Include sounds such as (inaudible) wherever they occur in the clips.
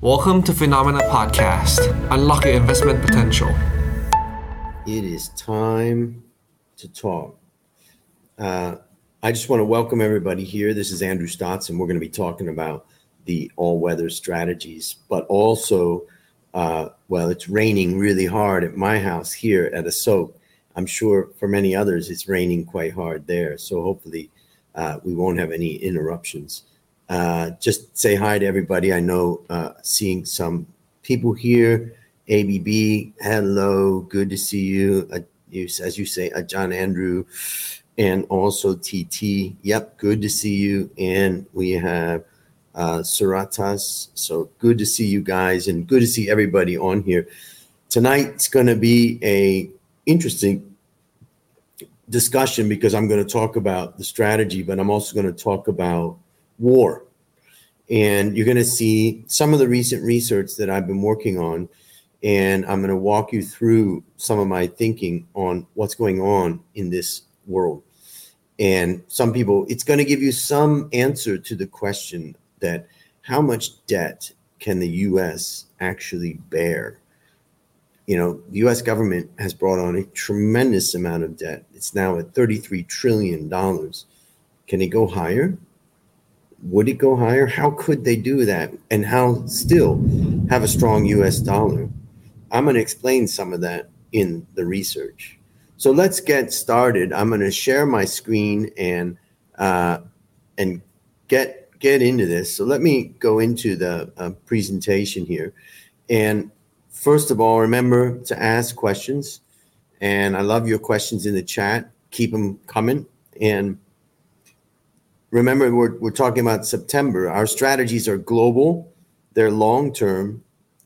Welcome to Finnomena Podcast. Unlock your investment potential. It is time to talk. Uh, I just want to welcome everybody here. This is Andrew Stotz, and we're going to be talking about the all weather strategies, but also, uh, well, it's raining really hard at my house here at Asok. I'm sure for many others, it's raining quite hard there. So hopefully, uh, we won't have any interruptions. Uh, just say hi to everybody. I know uh, seeing some people here. ABB, hello, good to see you. Uh, as you say, John Andrew, and also TT. Yep, good to see you. And we have Saratas. So good to see you guys, and good to see everybody on here. Tonight's going to be a interesting discussion because I'm going to talk about the strategy, but I'm also going to talk about war. And you're going to see some of the recent research that I've been working on. And I'm going to walk you through some of my thinking on what's going on in this world. And some people, it's going to give you some answer to the question that how much debt can the US actually bear? You know, the US government has brought on a tremendous amount of debt. It's now at $33 trillion. Can it go higher? Would it go higher? How could they do that? And how still have a strong US dollar? I'm going to explain some of that in the research. So let's get started. I'm going to share my screen and uh, and get get into this. So let me go into the uh, presentation here. And first of all, remember to ask questions. And I love your questions in the chat. Keep them coming. And remember we're, we're talking about september. Our strategies are global they're long term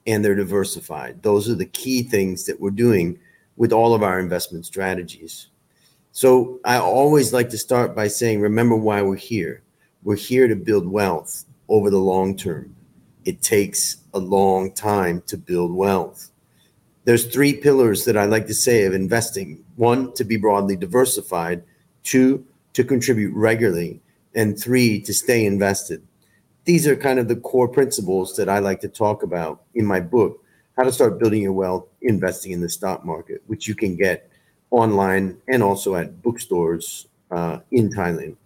and they're diversified. Those are the key things that we're doing with all of our investment strategies. So i always like to start by saying remember why we're here. We're here to build wealth over the long term. It takes a long time to build wealth. There's three pillars that i like to say of investing. One to be broadly diversified. Two to contribute regularly and three, to stay invested. These are kind of the core principles that I like to talk about in my book, How to Start Building Your Wealth Investing in the Stock Market, which you can get online and also at bookstores uh, in Thailand.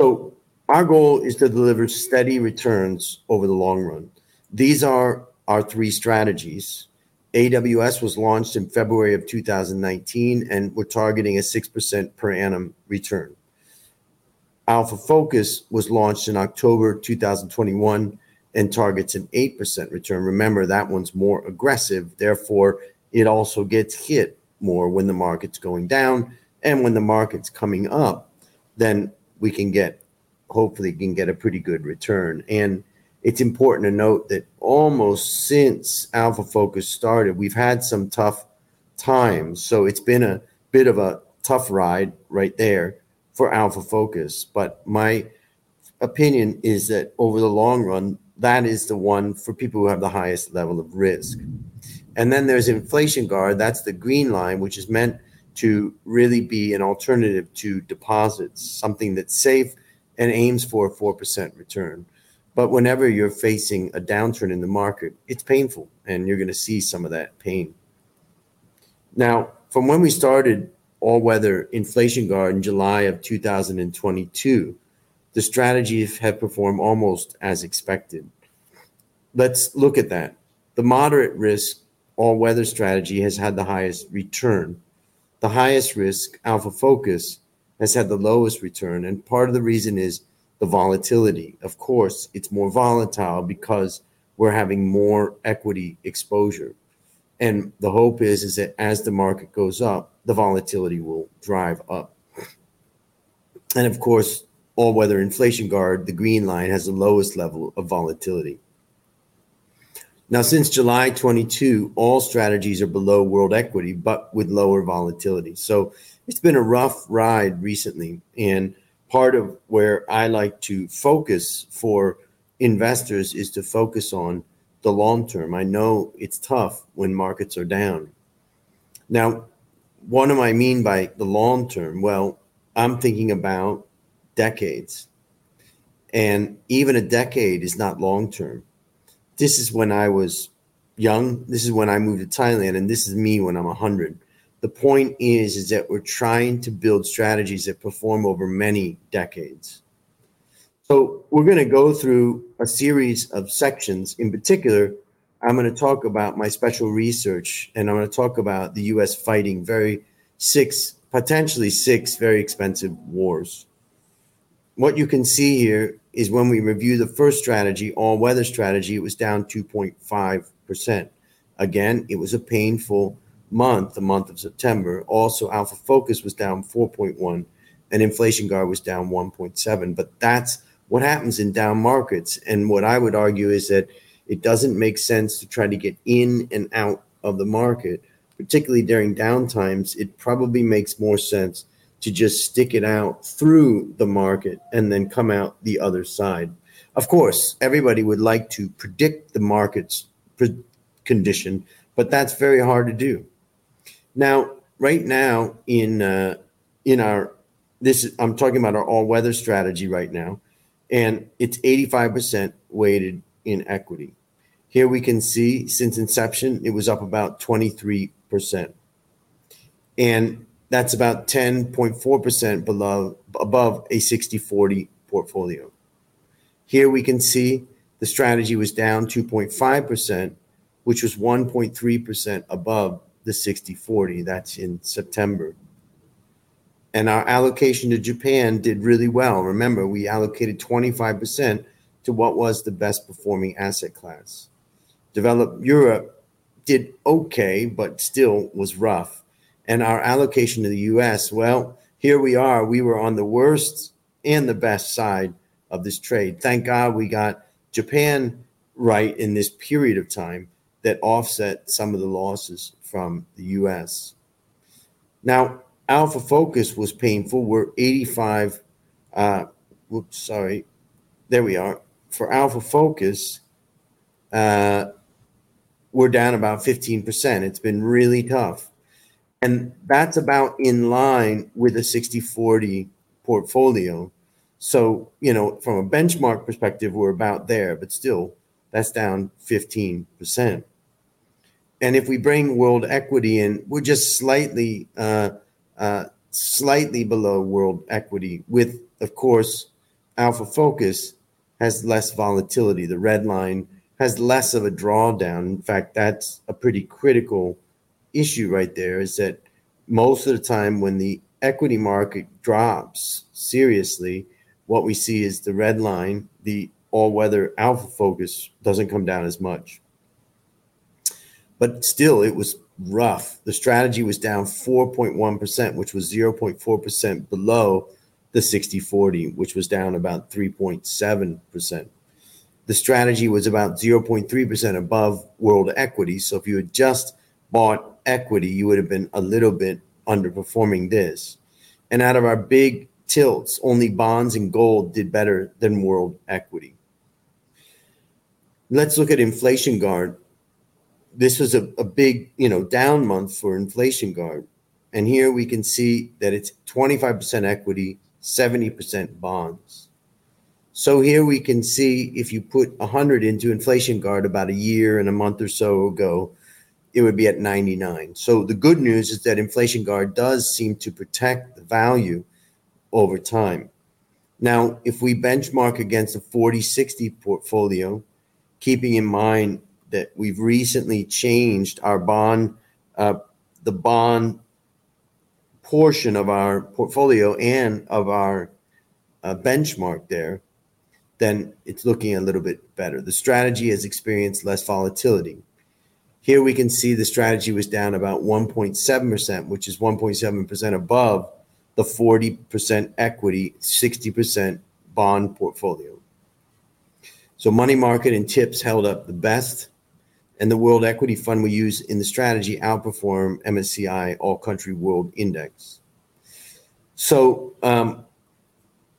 So, our goal is to deliver steady returns over the long run. These are our three strategies. AWS was launched in February of 2019, and we're targeting a 6% per annum return. Alpha Focus was launched in October 2021 and targets an 8% return. Remember, that one's more aggressive. Therefore, it also gets hit more when the market's going down. And when the market's coming up, then we can get, hopefully, can get a pretty good return. And it's important to note that almost since Alpha Focus started, we've had some tough times. So it's been a bit of a tough ride right there for Alpha Focus. But my opinion is that over the long run, that is the one for people who have the highest level of risk. And then there's Inflation Guard, that's the green line, which is meant to really be an alternative to deposits, something that's safe and aims for a 4% return. But whenever you're facing a downturn in the market, it's painful and you're going to see some of that pain. Now, from when we started all weather inflation guard in July of 2022. The strategies have performed almost as expected. Let's look at that. The moderate risk all weather strategy has had the highest return. The highest risk, Alpha Focus, has had the lowest return. And part of the reason is the volatility. Of course, it's more volatile because we're having more equity exposure. And the hope is, is that as the market goes up, the volatility will drive up. And of course, all weather inflation guard, the green line has the lowest level of volatility. Now, since July 22, all strategies are below world equity, but with lower volatility. So it's been a rough ride recently. And part of where I like to focus for investors is to focus on the long term. I know it's tough when markets are down. Now, what do I mean by the long term? Well, I'm thinking about decades. And even a decade is not long term. this is when I was young. This is when I moved to Thailand, and this is me when I'm 100. The point is, is that we're trying to build strategies that perform over many decades. So we're going to go through a series of sections. In particular, I'm going to talk about my special research, and I'm going to talk about the U.S. fighting very six, potentially six very expensive wars. What you can see here is when we review the first strategy, all weather strategy, it was down 2.5%. Again, it was a painful month, the month of September. Also, Alpha Focus was down 4.1 and Inflation Guard was down 1.7. But that's what happens in down markets. And what I would argue is that it doesn't make sense to try to get in and out of the market, particularly during down times. It probably makes more sense to just stick it out through the market and then come out the other side. Of course, everybody would like to predict the market's condition, but that's very hard to do. Now, right now in uh, in our this I'm talking about our all weather strategy right now, and it's 85% weighted in equity. Here we can see since inception it was up about 23%. And that's about 10.4% below above a 60-40 portfolio. Here we can see the strategy was down 2.5%, which was 1.3% above the 60 40. That's in September. And our allocation to Japan did really well. Remember, we allocated 25% to what was the best performing asset class. Developed Europe did okay, but still was rough. And our allocation to the US, well, here we are. We were on the worst and the best side of this trade. Thank God we got Japan right in this period of time that offset some of the losses from the US. Now, Alpha Focus was painful. We're 85, uh, whoops, sorry. There we are. For Alpha Focus, uh, we're down about 15%. It's been really tough. And that's about in line with a 60 40 portfolio. So, you know, from a benchmark perspective, we're about there, but still, that's down 15%. And if we bring world equity in, we're just slightly, uh, uh, slightly below world equity. With, of course, Alpha Focus has less volatility. The red line has less of a drawdown. In fact, that's a pretty critical issue right there. Is that most of the time when the equity market drops seriously, what we see is the red line, the all weather alpha focus doesn't come down as much but still it was rough. The strategy was down 4.1%, which was 0.4% below the 60 40, which was down about 3.7%. The strategy was about 0.3% above world equity. So if you had just bought equity, you would have been a little bit underperforming this. And out of our big tilts, only bonds and gold did better than world equity. Let's look at inflation guard this was a, a big, you know, down month for inflation guard. And here we can see that it's 25% equity, 70% bonds. So here we can see if you put 100 into inflation guard about a year and a month or so ago, it would be at 99. So the good news is that inflation guard does seem to protect the value over time. Now, if we benchmark against a 40 60 portfolio, keeping in mind that we've recently changed our bond, uh, the bond portion of our portfolio and of our uh, benchmark there, then it's looking a little bit better. The strategy has experienced less volatility. Here we can see the strategy was down about 1.7%, which is 1.7% above the 40% equity, 60% bond portfolio. So money market and TIPS held up the best and the World Equity Fund we use in the strategy outperform MSCI All Country World Index. So um,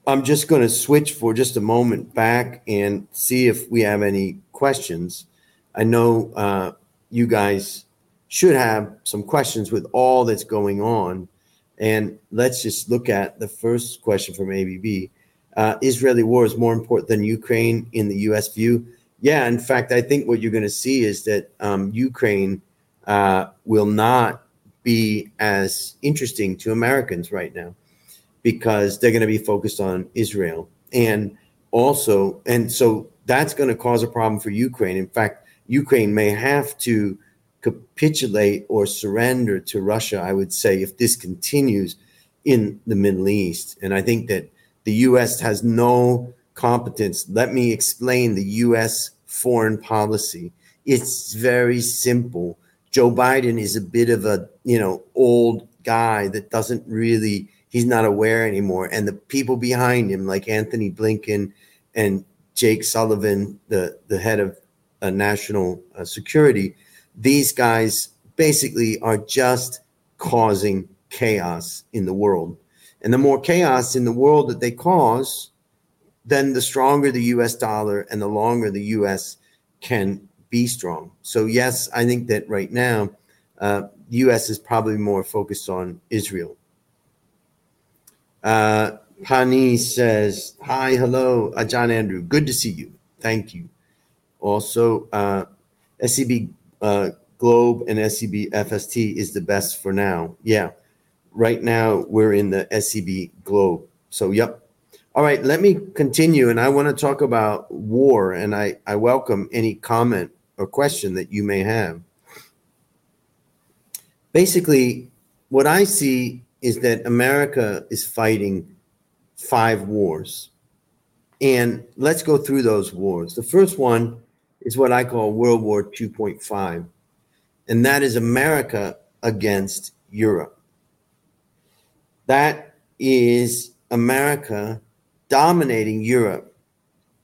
I'm just going to switch for just a moment back and see if we have any questions. I know uh, you guys should have some questions with all that's going on. And let's just look at the first question from ABB. Uh, Israeli war is more important than Ukraine in the US view. Yeah, in fact, I think what you're going to see is that um, Ukraine uh, will not be as interesting to Americans right now because they're going to be focused on Israel. And also, and so that's going to cause a problem for Ukraine. In fact, Ukraine may have to capitulate or surrender to Russia, I would say, if this continues in the Middle East. And I think that the U.S. has no competence. Let me explain the U.S. foreign policy. It's very simple. Joe Biden is a bit of a, you know, old guy that doesn't really, he's not aware anymore. And the people behind him, like Antony Blinken and Jake Sullivan, the, the head of uh, national uh, security, these guys basically are just causing chaos in the world. And the more chaos in the world that they cause, then the stronger the US dollar and the longer the US can be strong. So, yes, I think that right now, uh, the US is probably more focused on Israel. Uh, Pani says, Hi, hello, uh, John Andrew. Good to see you. Thank you. Also, uh, SCB uh, Globe and SCB FST is the best for now. Yeah. Right now, we're in the SCB Globe. So, yep. All right, let me continue. And I want to talk about war. And I, I welcome any comment or question that you may have. Basically, what I see is that America is fighting five wars. And let's go through those wars. The first one is what I call World War 2.5, and that is America against Europe. That is America dominating Europe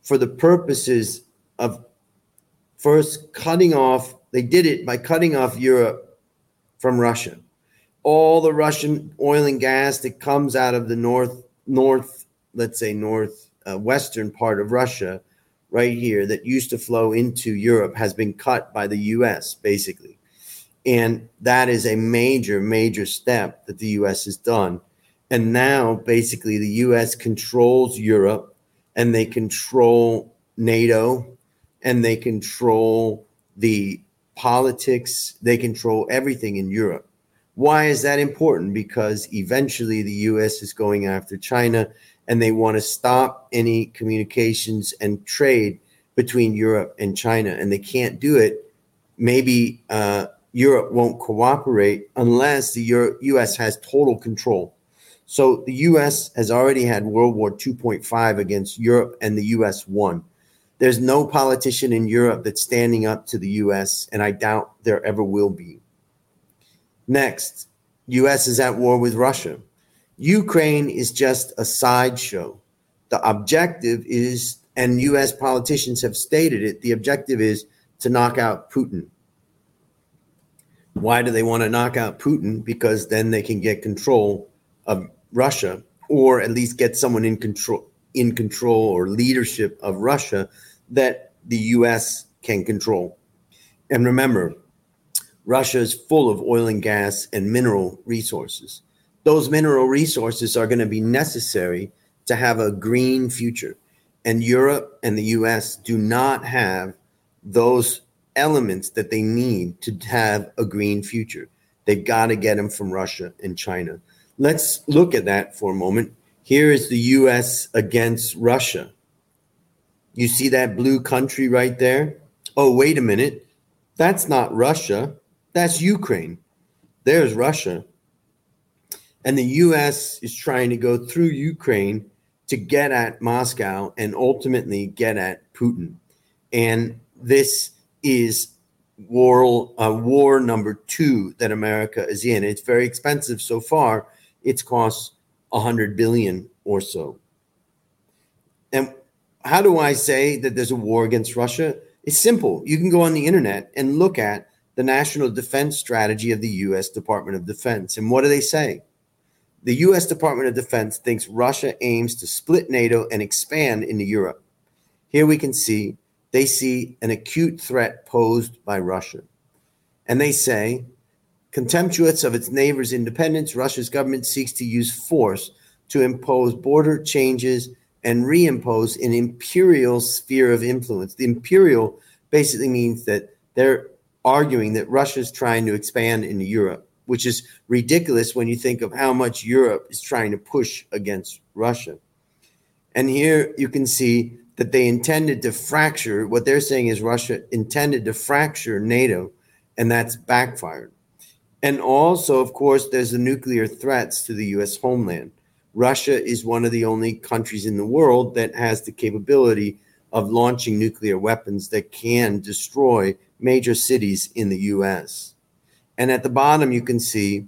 for the purposes of first cutting off, they did it by cutting off Europe from Russia. All the Russian oil and gas that comes out of the north, north, let's say north uh, western part of Russia right here that used to flow into Europe has been cut by the US, basically. And that is a major, major step that the US has done. And now, basically, the US controls Europe and they control NATO and they control the politics, they control everything in Europe. Why is that important? Because eventually the US is going after China and they want to stop any communications and trade between Europe and China, and they can't do it. Maybe uh, Europe won't cooperate unless the Euro- U.S. has total control. So the U.S. has already had World War 2.5 against Europe, and the U.S. won. There's no politician in Europe that's standing up to the U.S., and I doubt there ever will be. Next, U.S. is at war with Russia. Ukraine is just a sideshow. The objective is, and US politicians have stated it, the objective is to knock out Putin. Why do they want to knock out Putin? Because then they can get control of Russia, or at least get someone in control in control or leadership of Russia that the US can control. And remember, Russia is full of oil and gas and mineral resources those mineral resources are going to be necessary to have a green future. And Europe and the US do not have those elements that they need to have a green future. They've got to get them from Russia and China. Let's look at that for a moment. Here is the US against Russia. You see that blue country right there? Oh, wait a minute. That's not Russia. That's Ukraine. There's Russia. And the US is trying to go through Ukraine to get at Moscow and ultimately get at Putin. And this is war, uh, war number two that America is in. It's very expensive so far. It's cost 100 billion or so. And how do I say that there's a war against Russia? It's simple. You can go on the internet and look at the national defense strategy of the US Department of Defense. And what do they say? The U.S. Department of Defense thinks Russia aims to split NATO and expand into Europe. Here we can see they see an acute threat posed by Russia. And they say, contemptuous of its neighbors' independence, Russia's government seeks to use force to impose border changes and reimpose an imperial sphere of influence. The imperial basically means that they're arguing that Russia's trying to expand into Europe, which is ridiculous when you think of how much Europe is trying to push against Russia. And here you can see that they intended to fracture, what they're saying is Russia intended to fracture NATO, and that's backfired. And also, of course, there's the nuclear threats to the US homeland. Russia is one of the only countries in the world that has the capability of launching nuclear weapons that can destroy major cities in the US. And at the bottom, you can see,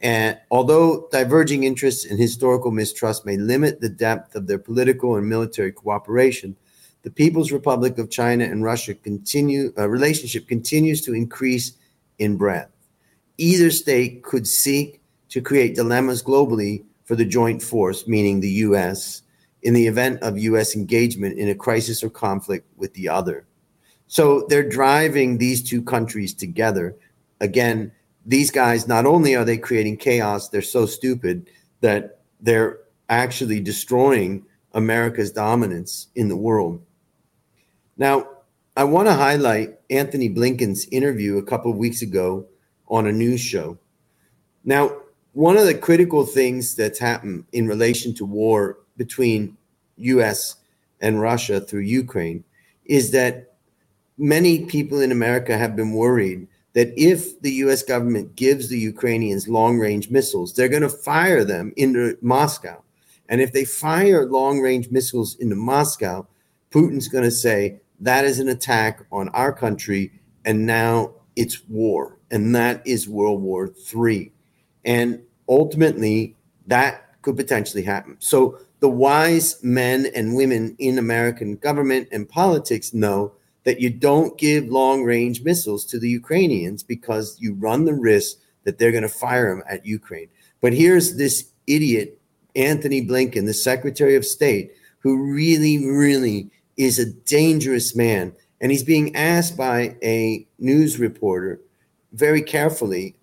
and although diverging interests and historical mistrust may limit the depth of their political and military cooperation, the People's Republic of China and Russia continue uh, relationship continues to increase in breadth. Either state could seek to create dilemmas globally for the joint force, meaning the U.S., in the event of U.S. engagement in a crisis or conflict with the other. So they're driving these two countries together. Again, these guys, not only are they creating chaos, they're so stupid that they're actually destroying America's dominance in the world. Now, I want to highlight Antony Blinken's interview a couple of weeks ago on a news show. Now, one of the critical things that's happened in relation to war between US and Russia through Ukraine is that many people in America have been worried that if the US government gives the Ukrainians long range missiles, they're going to fire them into Moscow. And if they fire long range missiles into Moscow, Putin's going to say that is an attack on our country. And now it's war. And that is World War III. And ultimately, that could potentially happen. So the wise men and women in American government and politics know that you don't give long range missiles to the Ukrainians because you run the risk that they're going to fire them at Ukraine. But here's this idiot, Antony Blinken, the Secretary of State, who really, really is a dangerous man. And he's being asked by a news reporter very carefully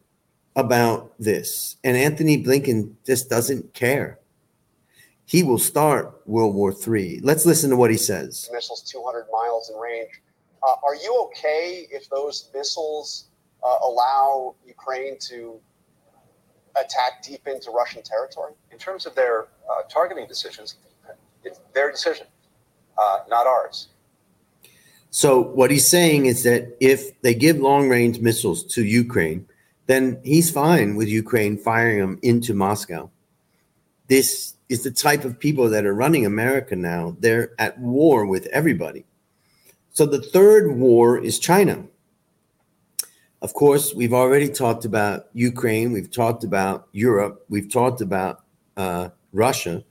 about this. And Antony Blinken just doesn't care. He will start World War III. Let's listen to what he says. Missiles 200 miles in range. Uh, are you okay if those missiles uh, allow Ukraine to attack deep into Russian territory? In terms of their uh, targeting decisions, it's their decision, uh, not ours. So, what he's saying is that if they give long range missiles to Ukraine, then he's fine with Ukraine firing them into Moscow. This is the type of people that are running America now. They're at war with everybody. So the third war is China. Of course, we've already talked about Ukraine, we've talked about Europe, we've talked about uh, Russia,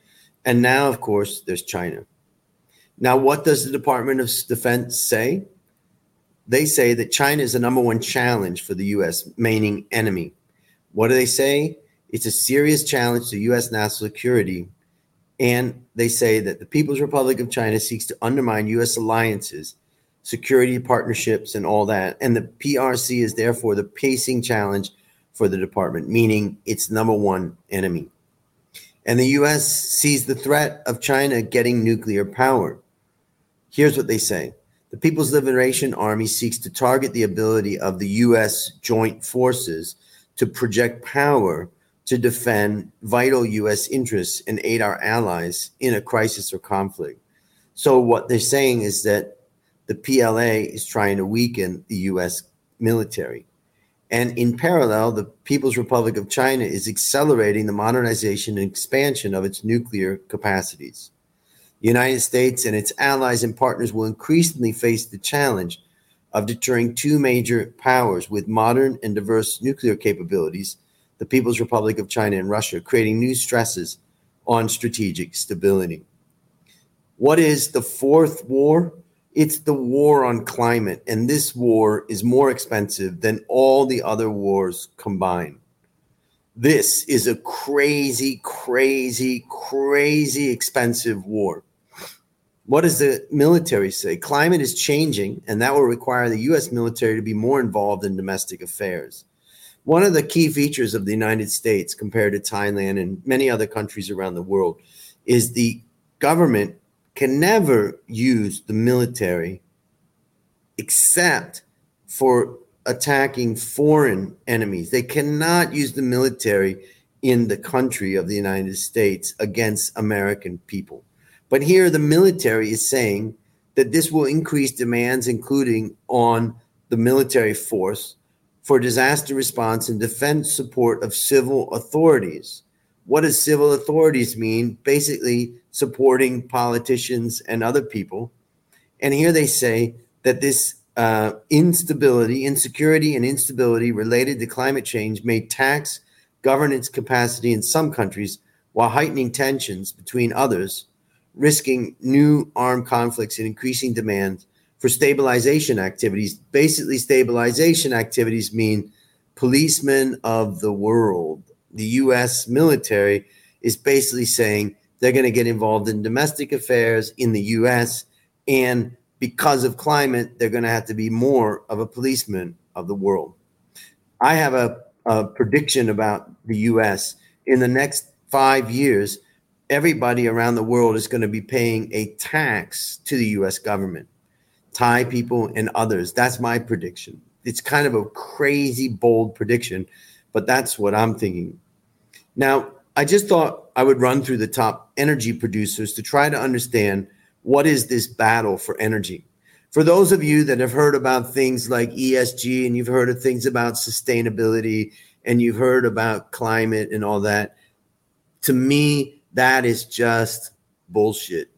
and now, of course, there's China. Now, what does the Department of Defense say? they say that China is the number one challenge for the U.S., meaning enemy. What do they say? It's a serious challenge to U.S. national security. And they say that the People's Republic of China seeks to undermine U.S. alliances, security partnerships, and all that. And the PRC is therefore the pacing challenge for the department, meaning its number one enemy. And the U.S. sees the threat of China getting nuclear power. Here's what they say the People's Liberation Army seeks to target the ability of the U.S. joint forces to project power to defend vital U.S. interests and aid our allies in a crisis or conflict. So, what they're saying is that the PLA is trying to weaken the U.S. military. And in parallel, the People's Republic of China is accelerating the modernization and expansion of its nuclear capacities. The United States and its allies and partners will increasingly face the challenge of deterring two major powers with modern and diverse nuclear capabilities, the People's Republic of China and Russia, creating new stresses on strategic stability. What is the fourth war? It's the war on climate, and this war is more expensive than all the other wars combined. This is a crazy, crazy, crazy expensive war. What does the military say? Climate is changing, and that will require the U.S. military to be more involved in domestic affairs. One of the key features of the United States compared to Thailand and many other countries around the world is the government can never use the military except for attacking foreign enemies. They cannot use the military in the country of the United States against American people. But here, the military is saying that this will increase demands, including on the military force, for disaster response and defense support of civil authorities. What does civil authorities mean? Basically, supporting politicians and other people. And here they say that this uh, instability, insecurity, and instability related to climate change may tax governance capacity in some countries while heightening tensions between others, risking new armed conflicts and increasing demand for stabilization activities. Basically, stabilization activities mean policemen of the world. The US military is basically saying they're going to get involved in domestic affairs in the US. And because of climate, they're going to have to be more of a policeman of the world. I have a, a prediction about the US. In the next five years, everybody around the world is going to be paying a tax to the US government. Thai people, and others. That's my prediction. It's kind of a crazy, bold prediction, but that's what I'm thinking. Now, I just thought I would run through the top energy producers to try to understand what is this battle for energy. For those of you that have heard about things like ESG and you've heard of things about sustainability and you've heard about climate and all that, to me, that is just bullshit.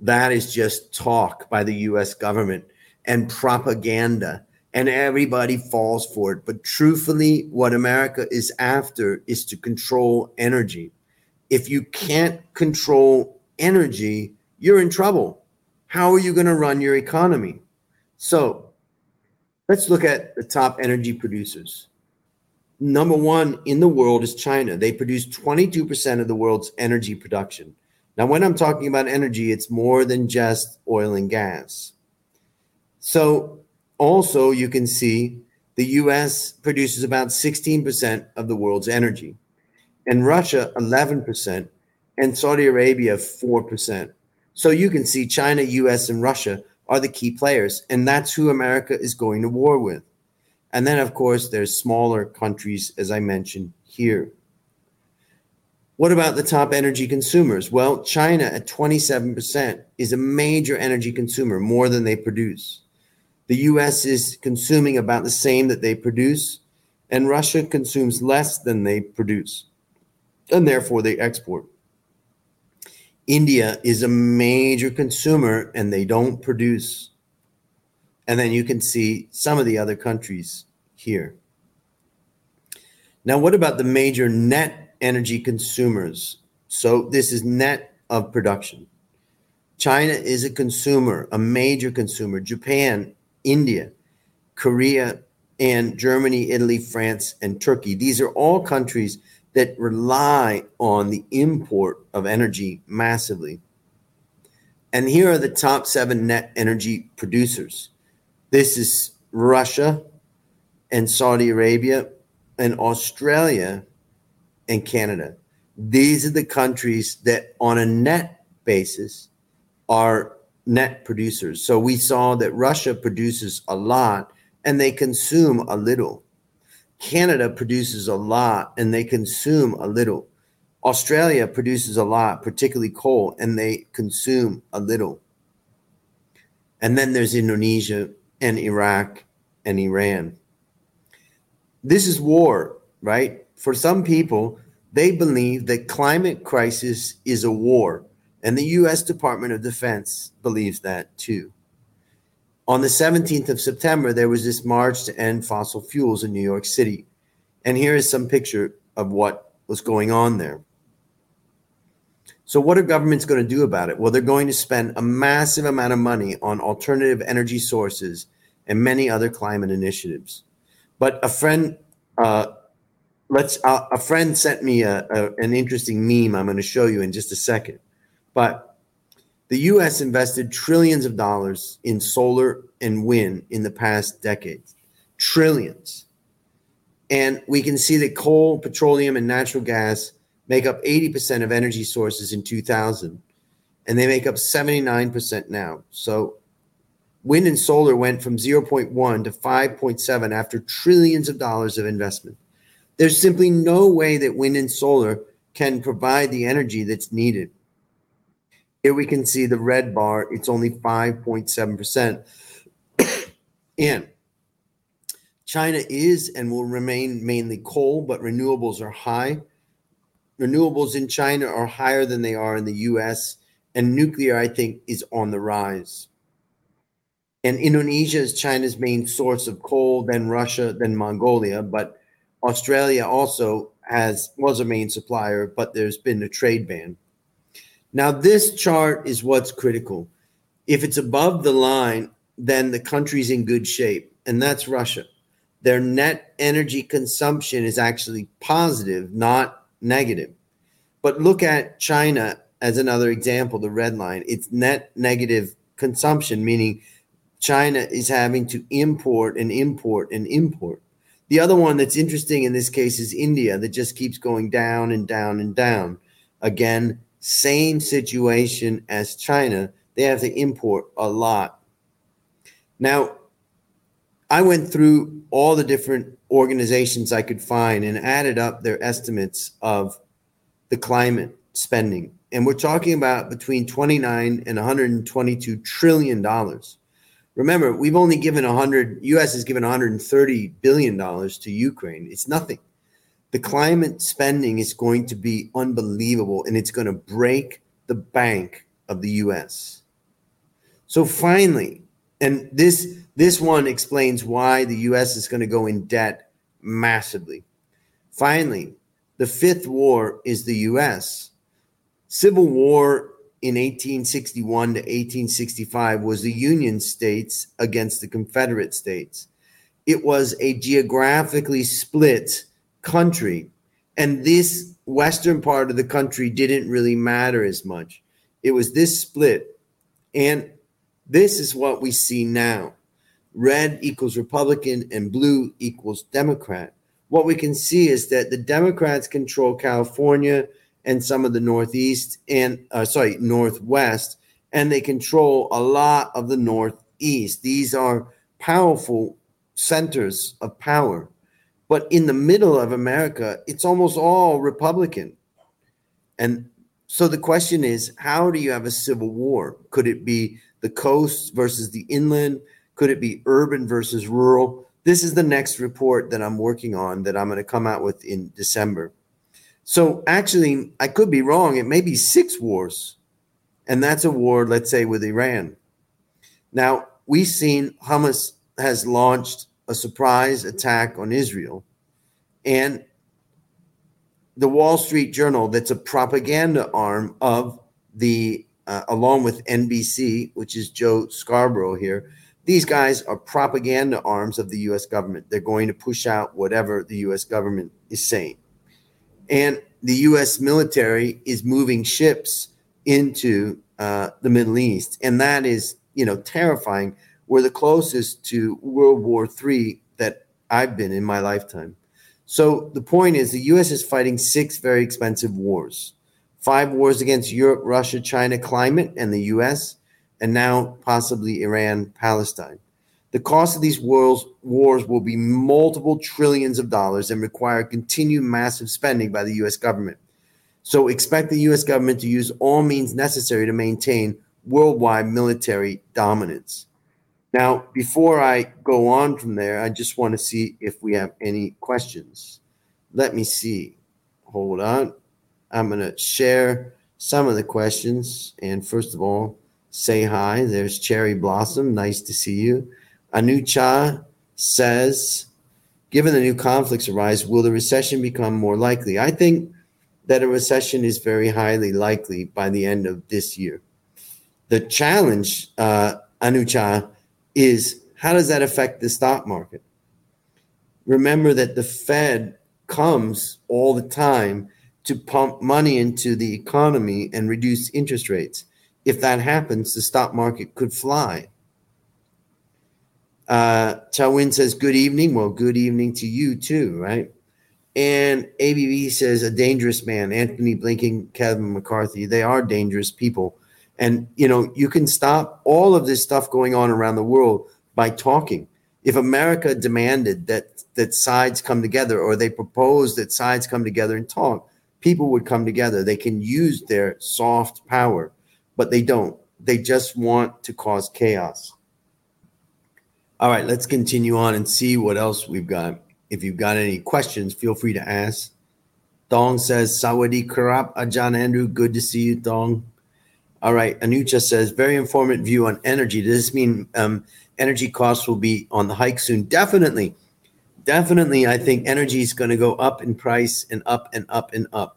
That is just talk by the US government and propaganda, and everybody falls for it. But truthfully, what America is after is to control energy. If you can't control energy, you're in trouble. How are you going to run your economy? So let's look at the top energy producers. Number one in the world is China. They produce 22% of the world's energy production. Now, when I'm talking about energy, it's more than just oil and gas. So, also, you can see the US produces about 16% of the world's energy, and Russia, 11%, and Saudi Arabia, 4%. So, you can see China, US, and Russia are the key players, and that's who America is going to war with. And then, of course, there's smaller countries, as I mentioned here. What about the top energy consumers? Well, China at 27% is a major energy consumer, more than they produce. The US is consuming about the same that they produce, and Russia consumes less than they produce, and therefore they export. India is a major consumer and they don't produce. And then you can see some of the other countries here. Now, what about the major net energy consumers. So this is net of production. China is a consumer, a major consumer. Japan, India, Korea, and Germany, Italy, France, and Turkey. These are all countries that rely on the import of energy massively. And here are the top seven net energy producers. This is Russia and Saudi Arabia and Australia and Canada. These are the countries that, on a net basis, are net producers. So we saw that Russia produces a lot and they consume a little. Canada produces a lot and they consume a little. Australia produces a lot, particularly coal, and they consume a little. And then there's Indonesia and Iraq and Iran. This is war, right? for some people, they believe that climate crisis is a war, and the U.S. Department of Defense believes that too. On the 17th of September, there was this march to end fossil fuels in New York City. And here is some picture of what was going on there. So, what are governments going to do about it? Well, they're going to spend a massive amount of money on alternative energy sources and many other climate initiatives. But a friend uh, let's uh, a friend sent me a, a, an interesting meme i'm going to show you in just a second. But the us invested trillions of dollars in solar and wind in the past decades trillions. And we can see that coal petroleum and natural gas make up 80% of energy sources in 2000 and they make up 79% now. So wind and solar went from 0.1 to 5.7 after trillions of dollars of investment. There's simply no way that wind and solar can provide the energy that's needed. Here we can see the red bar, it's only 5.7%. (coughs) and China is and will remain mainly coal, but renewables are high. Renewables in China are higher than they are in the US, and nuclear, I think, is on the rise. And Indonesia is China's main source of coal, then Russia, then Mongolia, but Australia also has was a main supplier, but there's been a trade ban. Now, this chart is what's critical. If it's above the line, then the country's in good shape, and that's Russia. Their net energy consumption is actually positive, not negative. But look at China as another example, the red line. It's net negative consumption, meaning China is having to import and import and import. The other one that's interesting in this case is India, that just keeps going down and down and down. Again, same situation as China. They have to import a lot. Now, I went through all the different organizations I could find and added up their estimates of the climate spending. And we're talking about between 29 and 122 trillion dollars. Remember, we've only given 100 US has given 130 billion dollars to Ukraine. It's nothing. The climate spending is going to be unbelievable and it's going to break the bank of the US. So finally, and this this one explains why the US is going to go in debt massively. Finally, the fifth war is the US. Civil War in 1861 to 1865 was the Union states against the Confederate states. It was a geographically split country. And this western part of the country didn't really matter as much. It was this split. And this is what we see now red equals Republican and blue equals Democrat. What we can see is that the Democrats control California and some of the Northeast and, uh, sorry, Northwest, and they control a lot of the Northeast. These are powerful centers of power. But in the middle of America, it's almost all Republican. And so the question is how do you have a civil war? Could it be the coast versus the inland? Could it be urban versus rural? This is the next report that I'm working on that I'm going to come out with in December. So actually, I could be wrong. It may be six wars. And that's a war, let's say, with Iran. Now, we've seen Hamas has launched a surprise attack on Israel. And the Wall Street Journal, that's a propaganda arm of the, uh, along with NBC, which is Joe Scarborough here, these guys are propaganda arms of the US government. They're going to push out whatever the US government is saying. And the US military is moving ships into uh, the Middle East. And that is, you know, terrifying. We're the closest to World War III that I've been in my lifetime. So the point is, the US is fighting six very expensive wars five wars against Europe, Russia, China, climate, and the US, and now possibly Iran, Palestine. The cost of these wars, wars will be multiple trillions of dollars and require continued massive spending by the US government. So expect the US government to use all means necessary to maintain worldwide military dominance. Now, before I go on from there, I just want to see if we have any questions. Let me see. Hold on. I'm going to share some of the questions. And first of all, say hi. There's Cherry Blossom. Nice to see you. Anucha says, given the new conflicts arise, will the recession become more likely? I think that a recession is very highly likely by the end of this year. The challenge, uh, Anucha, is how does that affect the stock market? Remember that the Fed comes all the time to pump money into the economy and reduce interest rates. If that happens, the stock market could fly. Uh, Chawin says, Good evening. Well, good evening to you too, right? And ABB says, A dangerous man. Antony Blinken, Kevin McCarthy, they are dangerous people. And you know, you can stop all of this stuff going on around the world by talking. If America demanded that that sides come together or they proposed that sides come together and talk, people would come together. They can use their soft power, but they don't. They just want to cause chaos. All right, let's continue on and see what else we've got. If you've got any questions, feel free to ask. Dong says, Sawadi Karap, Ajan Andrew, good to see you, Dong. All right, Anucha says, very informative view on energy. Does this mean um, energy costs will be on the hike soon? Definitely. Definitely, I think energy is going to go up in price and up and up and up.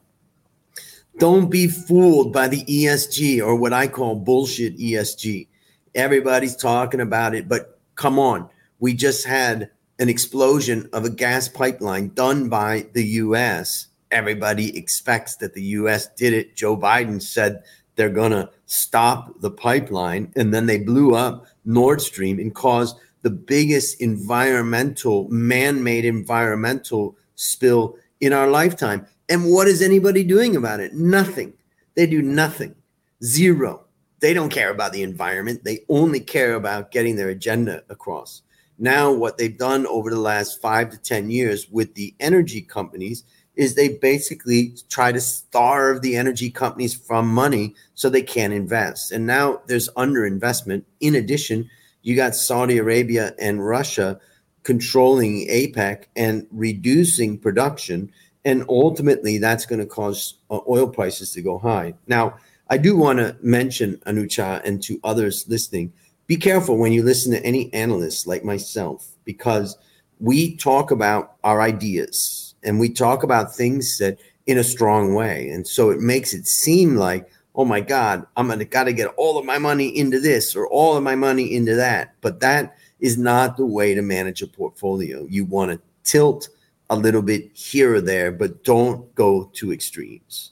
Don't be fooled by the ESG or what I call bullshit ESG. Everybody's talking about it, but come on. We just had an explosion of a gas pipeline done by the US. Everybody expects that the US did it. Joe Biden said they're going to stop the pipeline. And then they blew up Nord Stream and caused the biggest environmental, man made environmental spill in our lifetime. And what is anybody doing about it? Nothing. They do nothing. Zero. They don't care about the environment. They only care about getting their agenda across. Now, what they've done over the last five to 10 years with the energy companies is they basically try to starve the energy companies from money so they can't invest. And now there's underinvestment. In addition, you got Saudi Arabia and Russia controlling OPEC and reducing production. And ultimately, that's going to cause uh, oil prices to go high. Now, I do want to mention Anucha and to others listening be careful when you listen to any analyst like myself because we talk about our ideas and we talk about things that in a strong way. And so it makes it seem like, oh my God, I'm gonna gotta get all of my money into this or all of my money into that. But that is not the way to manage a portfolio. You want to tilt a little bit here or there, but don't go to extremes.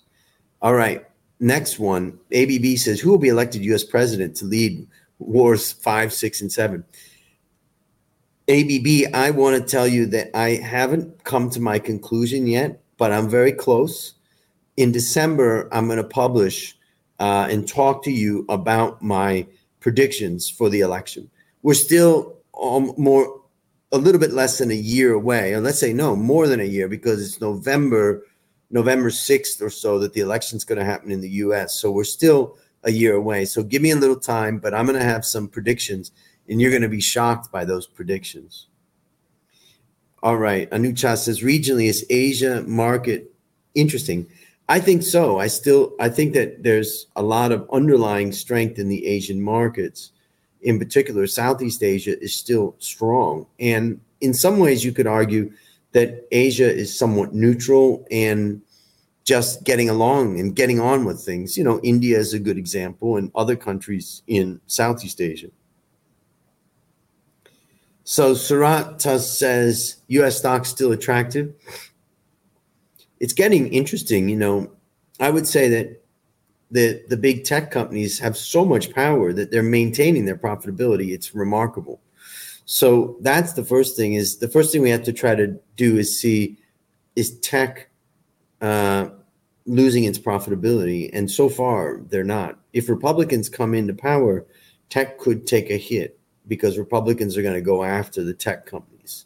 All right. Next one, ABB says, who will be elected U.S. president to lead wars five, six, and seven? ABB, I want to tell you that I haven't come to my conclusion yet, but I'm very close. In December, I'm going to publish uh, and talk to you about my predictions for the election. We're still um, more, a little bit less than a year away, or let's say no, more than a year, because it's November November 6th or so that the election's going to happen in the US. So we're still a year away. So give me a little time, but I'm going to have some predictions and you're going to be shocked by those predictions. All right. Anucha says regionally is Asia market interesting? I think so. I still I think that there's a lot of underlying strength in the Asian markets. In particular, Southeast Asia is still strong. And in some ways you could argue that Asia is somewhat neutral and just getting along and getting on with things. You know, India is a good example, and other countries in Southeast Asia. So Surata says U.S. stocks still attractive. It's getting interesting. You know, I would say that the the big tech companies have so much power that they're maintaining their profitability. It's remarkable. So that's the first thing is the first thing we have to try to do is see is tech uh, losing its profitability, and so far they're not. If Republicans come into power, tech could take a hit because Republicans are going to go after the tech companies.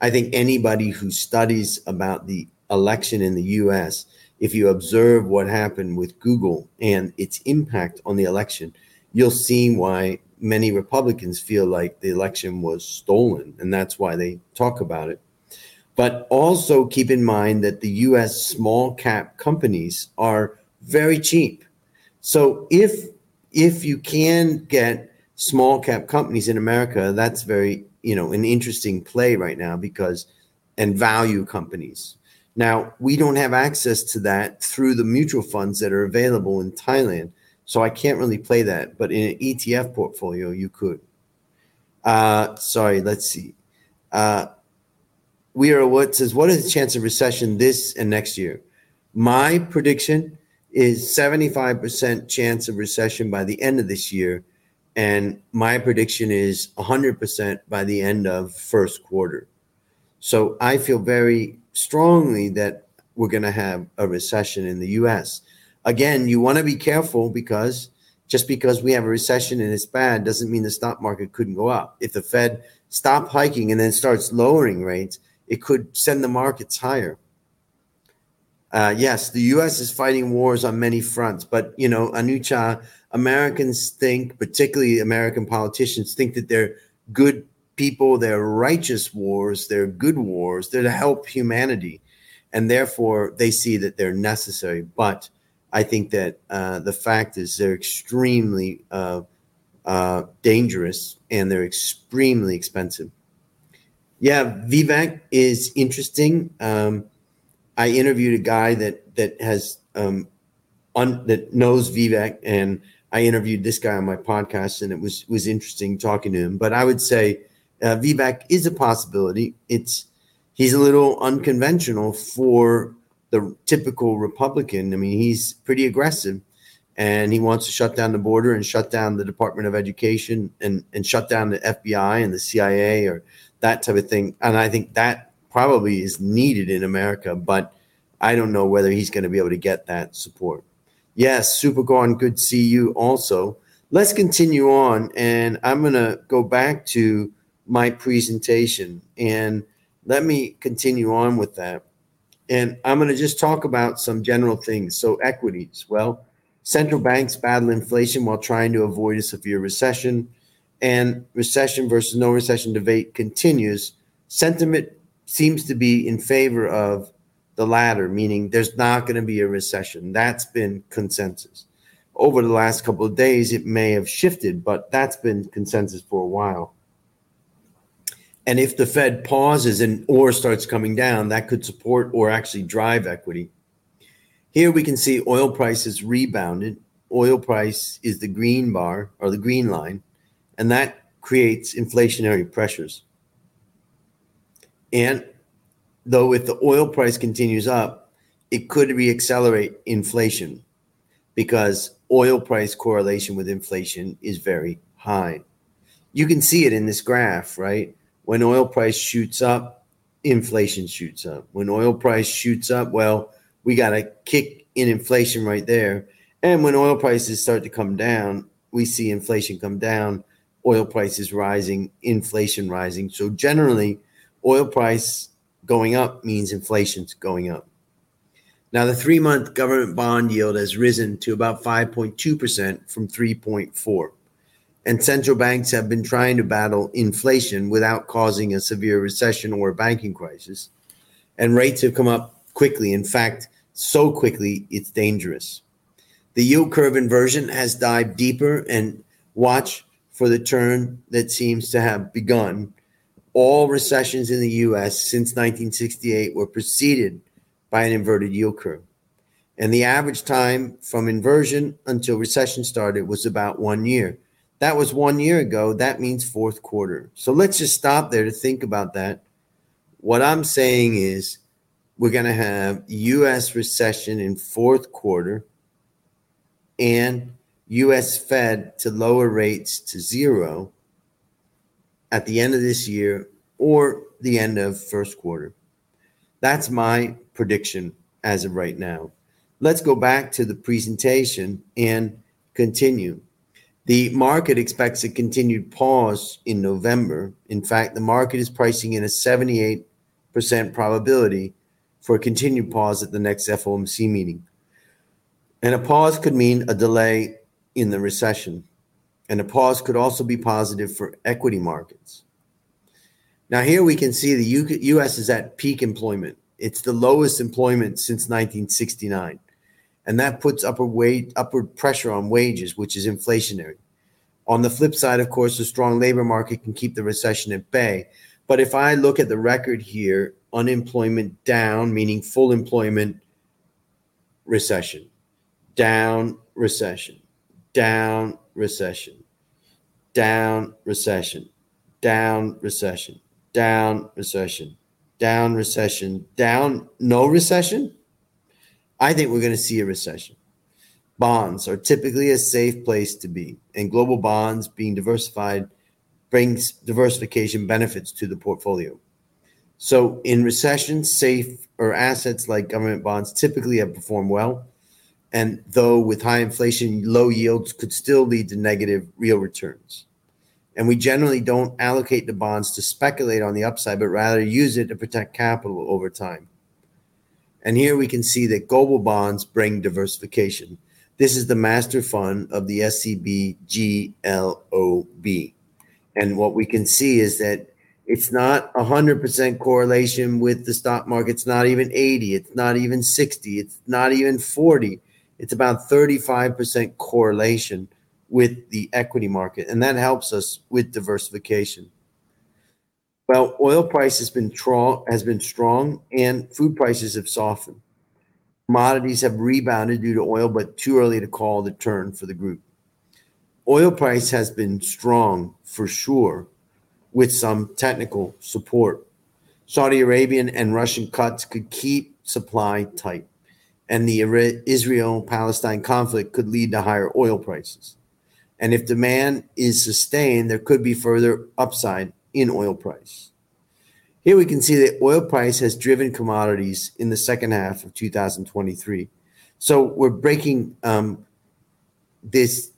I think anybody who studies about the election in the U.S., if you observe what happened with Google and its impact on the election, you'll see why many Republicans feel like the election was stolen, and that's why they talk about it. But also keep in mind that the US small cap companies are very cheap. So if if you can get small cap companies in America, that's very, you know, an interesting play right now because and value companies. Now, we don't have access to that through the mutual funds that are available in Thailand. So I can't really play that, but in an ETF portfolio, you could. Uh, sorry, let's see. Uh, we are what says, what is the chance of recession this and next year? My prediction is 75% chance of recession by the end of this year. And my prediction is 100% by the end of first quarter. So I feel very strongly that we're going to have a recession in the US again, you want to be careful because just because we have a recession and it's bad doesn't mean the stock market couldn't go up. If the Fed stopped hiking and then starts lowering rates, it could send the markets higher. Uh, yes, the U.S. is fighting wars on many fronts, but you know, Anucha, Americans think, particularly American politicians, think that they're good people, they're righteous wars, they're good wars, they're to help humanity, and therefore they see that they're necessary. But I think that uh, the fact is they're extremely uh, uh, dangerous and they're extremely expensive. Yeah, Vivek is interesting. Um, I interviewed a guy that that has um, un, that knows Vivek, and I interviewed this guy on my podcast, and it was was interesting talking to him. But I would say uh, is a possibility. It's he's a little unconventional for the typical Republican. I mean, he's pretty aggressive and he wants to shut down the border and shut down the Department of Education and, and shut down the FBI and the CIA or that type of thing. And I think that probably is needed in America, but I don't know whether he's going to be able to get that support. Yes, Super Gone, good to see you also. Let's continue on, and I'm going to go back to my presentation and let me continue on with that. And I'm going to just talk about some general things. So, equities. Well, central banks battle inflation while trying to avoid a severe recession. And recession versus no recession debate continues. Sentiment seems to be in favor of the latter, meaning there's not going to be a recession. That's been consensus. Over the last couple of days, it may have shifted, but that's been consensus for a while. And if the Fed pauses and or starts coming down, that could support or actually drive equity. Here we can see oil prices rebounded. Oil price is the green bar or the green line, and that creates inflationary pressures. And though if the oil price continues up, it could reaccelerate inflation because oil price correlation with inflation is very high. You can see it in this graph, right? When oil price shoots up, inflation shoots up. When oil price shoots up, well, we got a kick in inflation right there. And when oil prices start to come down, we see inflation come down, oil prices rising, inflation rising. So generally, oil price going up means inflation's going up. Now, the three month government bond yield has risen to about 5.2% from 3.4 and central banks have been trying to battle inflation without causing a severe recession or a banking crisis. And rates have come up quickly. In fact, so quickly, it's dangerous. The yield curve inversion has dived deeper, and watch for the turn that seems to have begun. All recessions in the US since 1968 were preceded by an inverted yield curve. And the average time from inversion until recession started was about one year. That was one year ago. That means fourth quarter. So let's just stop there to think about that. What I'm saying is we're going to have US recession in fourth quarter and US Fed to lower rates to zero at the end of this year or the end of first quarter. That's my prediction as of right now. Let's go back to the presentation and continue. The market expects a continued pause in November. In fact, the market is pricing in a 78% probability for a continued pause at the next FOMC meeting. And a pause could mean a delay in the recession. And a pause could also be positive for equity markets. Now, here we can see the US is at peak employment. It's the lowest employment since 1969 and that puts upward weight, upward pressure on wages, which is inflationary. On the flip side, of course, a strong labor market can keep the recession at bay. But if I look at the record here, unemployment down, meaning full employment, recession, down, recession, down, recession, down, recession, down, recession, down, recession, down, recession, down, no recession I think we're going to see a recession. Bonds are typically a safe place to be, and global bonds being diversified brings diversification benefits to the portfolio. So, in recessions, safe or assets like government bonds typically have performed well. And though with high inflation, low yields could still lead to negative real returns. And we generally don't allocate the bonds to speculate on the upside, but rather use it to protect capital over time. And here we can see that global bonds bring diversification. This is the master fund of the SCB GLOB. And what we can see is that it's not 100% correlation with the stock market. It's not even 80. It's not even 60. It's not even 40. It's about 35% correlation with the equity market. And that helps us with diversification. Well, oil price has been, has been strong and food prices have softened. Commodities have rebounded due to oil, but too early to call the turn for the group. Oil price has been strong for sure, with some technical support. Saudi Arabian and Russian cuts could keep supply tight, and the Israel Palestine conflict could lead to higher oil prices. And if demand is sustained, there could be further upside in oil price. Here we can see that oil price has driven commodities in the second half of 2023. So we're breaking um, this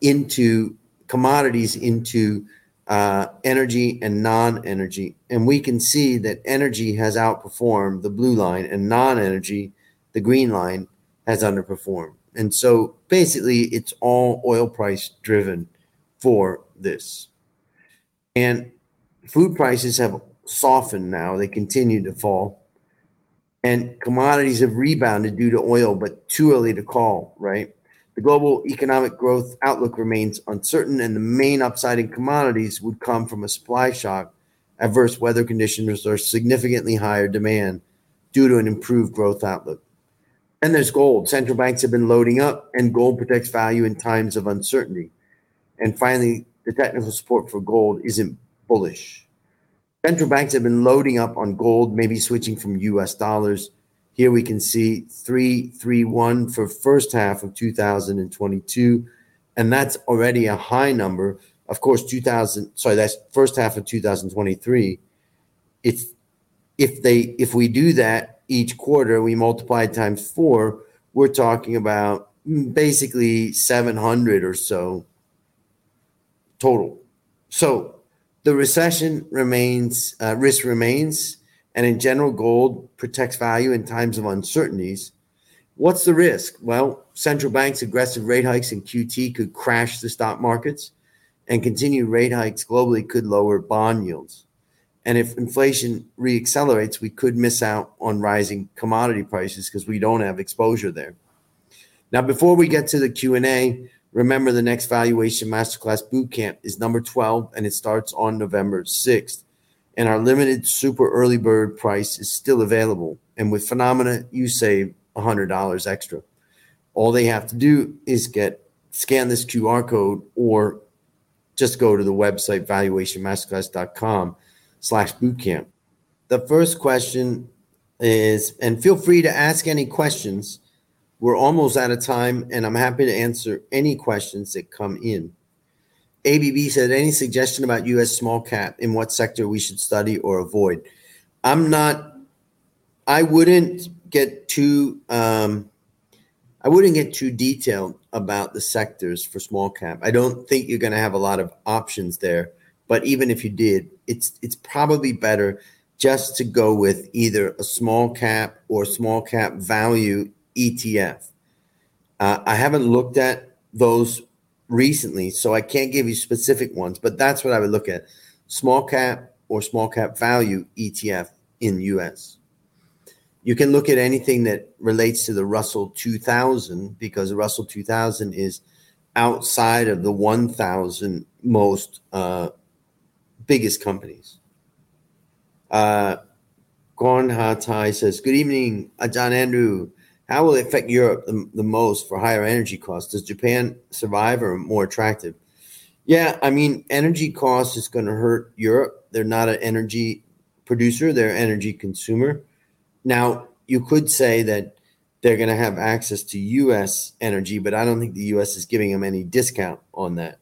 into commodities into uh, energy and non-energy, and we can see that energy has outperformed the blue line, and non-energy, the green line, has underperformed. And so basically, it's all oil price driven for this. And food prices have softened now, they continue to fall. And commodities have rebounded due to oil, but too early to call, right? The global economic growth outlook remains uncertain, and the main upside in commodities would come from a supply shock, adverse weather conditions, or significantly higher demand due to an improved growth outlook. And there's gold. Central banks have been loading up, and gold protects value in times of uncertainty. And finally, the technical support for gold isn't bullish. Central banks have been loading up on gold, maybe switching from US dollars. Here we can see 331 for first half of 2022 and that's already a high number. Of course 2000 sorry that's first half of 2023. It's if they if we do that each quarter, we multiply times four, we're talking about basically 700 or so total. So the recession remains, uh, risk remains, and in general, gold protects value in times of uncertainties. What's the risk? Well, central banks' aggressive rate hikes and QT could crash the stock markets, and continued rate hikes globally could lower bond yields. And if inflation reaccelerates, we could miss out on rising commodity prices because we don't have exposure there. Now, before we get to the Q&A, remember the next valuation masterclass bootcamp is number 12 and it starts on November 6th. And our limited super early bird price is still available. And with Finnomena, you save $100 extra. All they have to do is get scan this QR code or just go to the website valuationmasterclass.com slash bootcamp. The first question is, and feel free to ask any questions. We're almost out of time, and I'm happy to answer any questions that come in. ABB said, any suggestion about U.S. small cap in what sector we should study or avoid? I'm not, I wouldn't get too, um, I wouldn't get too detailed about the sectors for small cap. I don't think you're going to have a lot of options there. But even if you did, it's it's probably better just to go with either a small cap or small cap value ETF. Uh, I haven't looked at those recently, so I can't give you specific ones, but that's what I would look at small cap or small cap value ETF in US. You can look at anything that relates to the Russell 2000 because the Russell 2000 is outside of the 1000 most uh, biggest companies. Uh, Gorn Hatai says, Good evening, John Andrew. How will it affect Europe the, the most for higher energy costs? Does Japan survive or more attractive? Yeah, I mean, energy costs is going to hurt Europe. They're not an energy producer, they're an energy consumer. Now, you could say that they're going to have access to US energy, but I don't think the US is giving them any discount on that.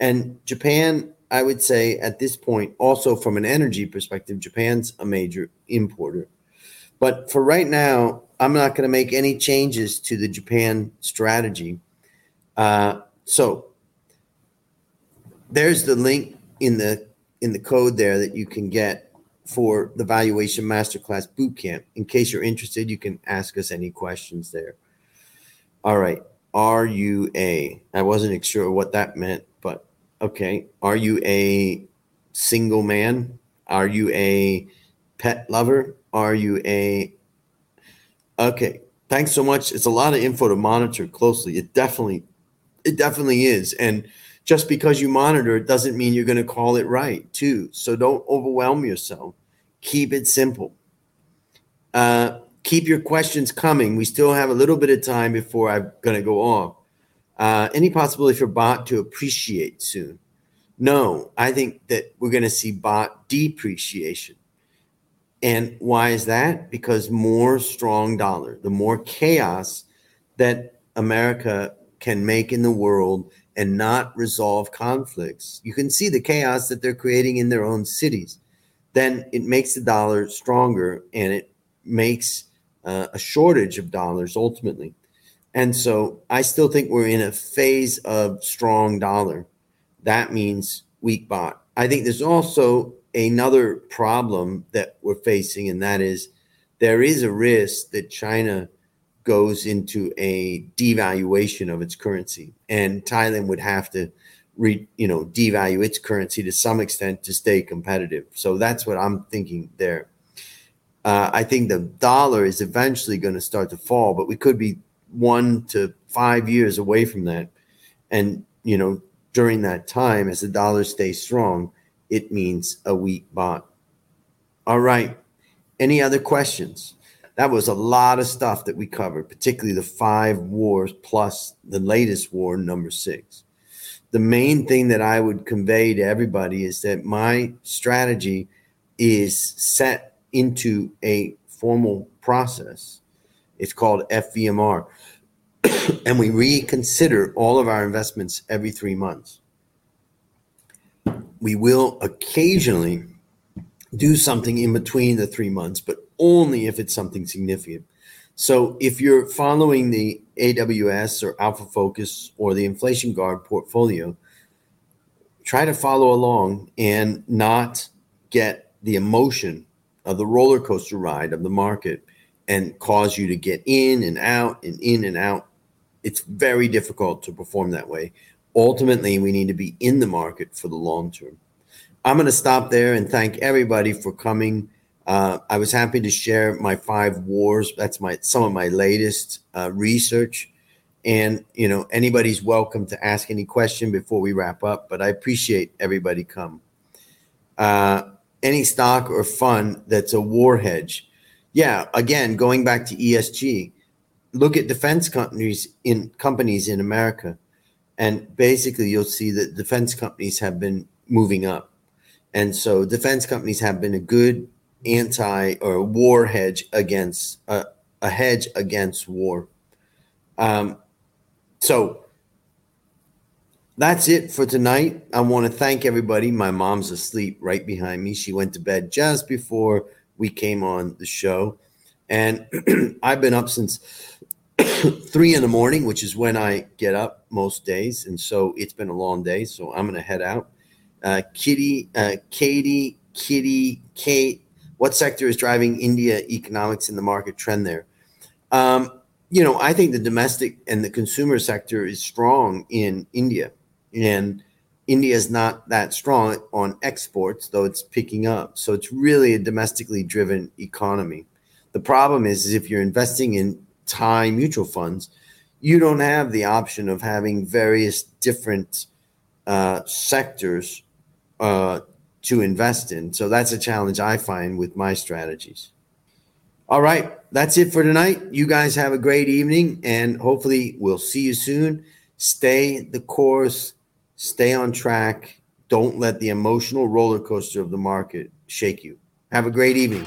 And Japan I would say at this point, also from an energy perspective, Japan's a major importer. But for right now, I'm not going to make any changes to the Japan strategy. Uh, so there's the link in the in the code there that you can get for the valuation masterclass bootcamp. In case you're interested, you can ask us any questions there. All right. Are you a? I wasn't sure what that meant, but okay. Are you a single man? Are you a pet lover? Are you a Okay. Thanks so much. It's a lot of info to monitor closely. It definitely it definitely is. And just because you monitor it doesn't mean you're going to call it right, too. So don't overwhelm yourself. Keep it simple. Uh, keep your questions coming. We still have a little bit of time before I'm going to go off. Uh, any possibility for baht to appreciate soon? No, I think that we're going to see baht depreciation. And why is that? Because more strong dollar, the more chaos that America can make in the world and not resolve conflicts. You can see the chaos that they're creating in their own cities. Then it makes the dollar stronger and it makes uh, a shortage of dollars ultimately. And so I still think we're in a phase of strong dollar. That means weak baht. I think there's also another problem that we're facing, and that is there is a risk that China goes into a devaluation of its currency, and Thailand would have to, re, you know, devalue its currency to some extent to stay competitive. So that's what I'm thinking there. Uh, I think the dollar is eventually going to start to fall, but we could be one to five years away from that. And you know, during that time, as the dollar stays strong, it means a weak baht. All right. Any other questions? That was a lot of stuff that we covered, particularly the five wars plus the latest war, number six. The main thing that I would convey to everybody is that my strategy is set into a formal process. It's called FVMR. (coughs) and we reconsider all of our investments every three months we will occasionally do something in between the three months, but only if it's something significant. So if you're following the AWS or Alpha Focus or the Inflation Guard portfolio, try to follow along and not get the emotion of the roller coaster ride of the market and cause you to get in and out and in and out. It's very difficult to perform that way ultimately we need to be in the market for the long term. I'm going to stop there and thank everybody for coming. Uh, I was happy to share my five wars. That's my some of my latest uh, research, and you know anybody's welcome to ask any question before we wrap up. But I appreciate everybody come. Uh, any stock or fund that's a war hedge, yeah. Again, going back to ESG, look at defense companies in companies in America and basically, you'll see that defense companies have been moving up. And so, defense companies have been a good anti or war hedge against uh, a hedge against war. Um, so, that's it for tonight. I want to thank everybody. My mom's asleep right behind me. She went to bed just before we came on the show. And (clears throat) I've been up since (coughs) three in the morning, which is when I get up most days. And so it's been a long day. So I'm to head out. Uh, Kitty, uh, Katie, Kitty, Kate, what sector is driving India economics in the market trend there? Um, you know, I think the domestic and the consumer sector is strong in India. And India is not that strong on exports, though it's picking up. So it's really a domestically driven economy. The problem is, is if you're investing in Thai mutual funds, you don't have the option of having various different uh, sectors uh, to invest in. So that's a challenge I find with my strategies. All right, that's it for tonight. You guys have a great evening, and hopefully, we'll see you soon. Stay the course, stay on track. Don't let the emotional roller coaster of the market shake you. Have a great evening.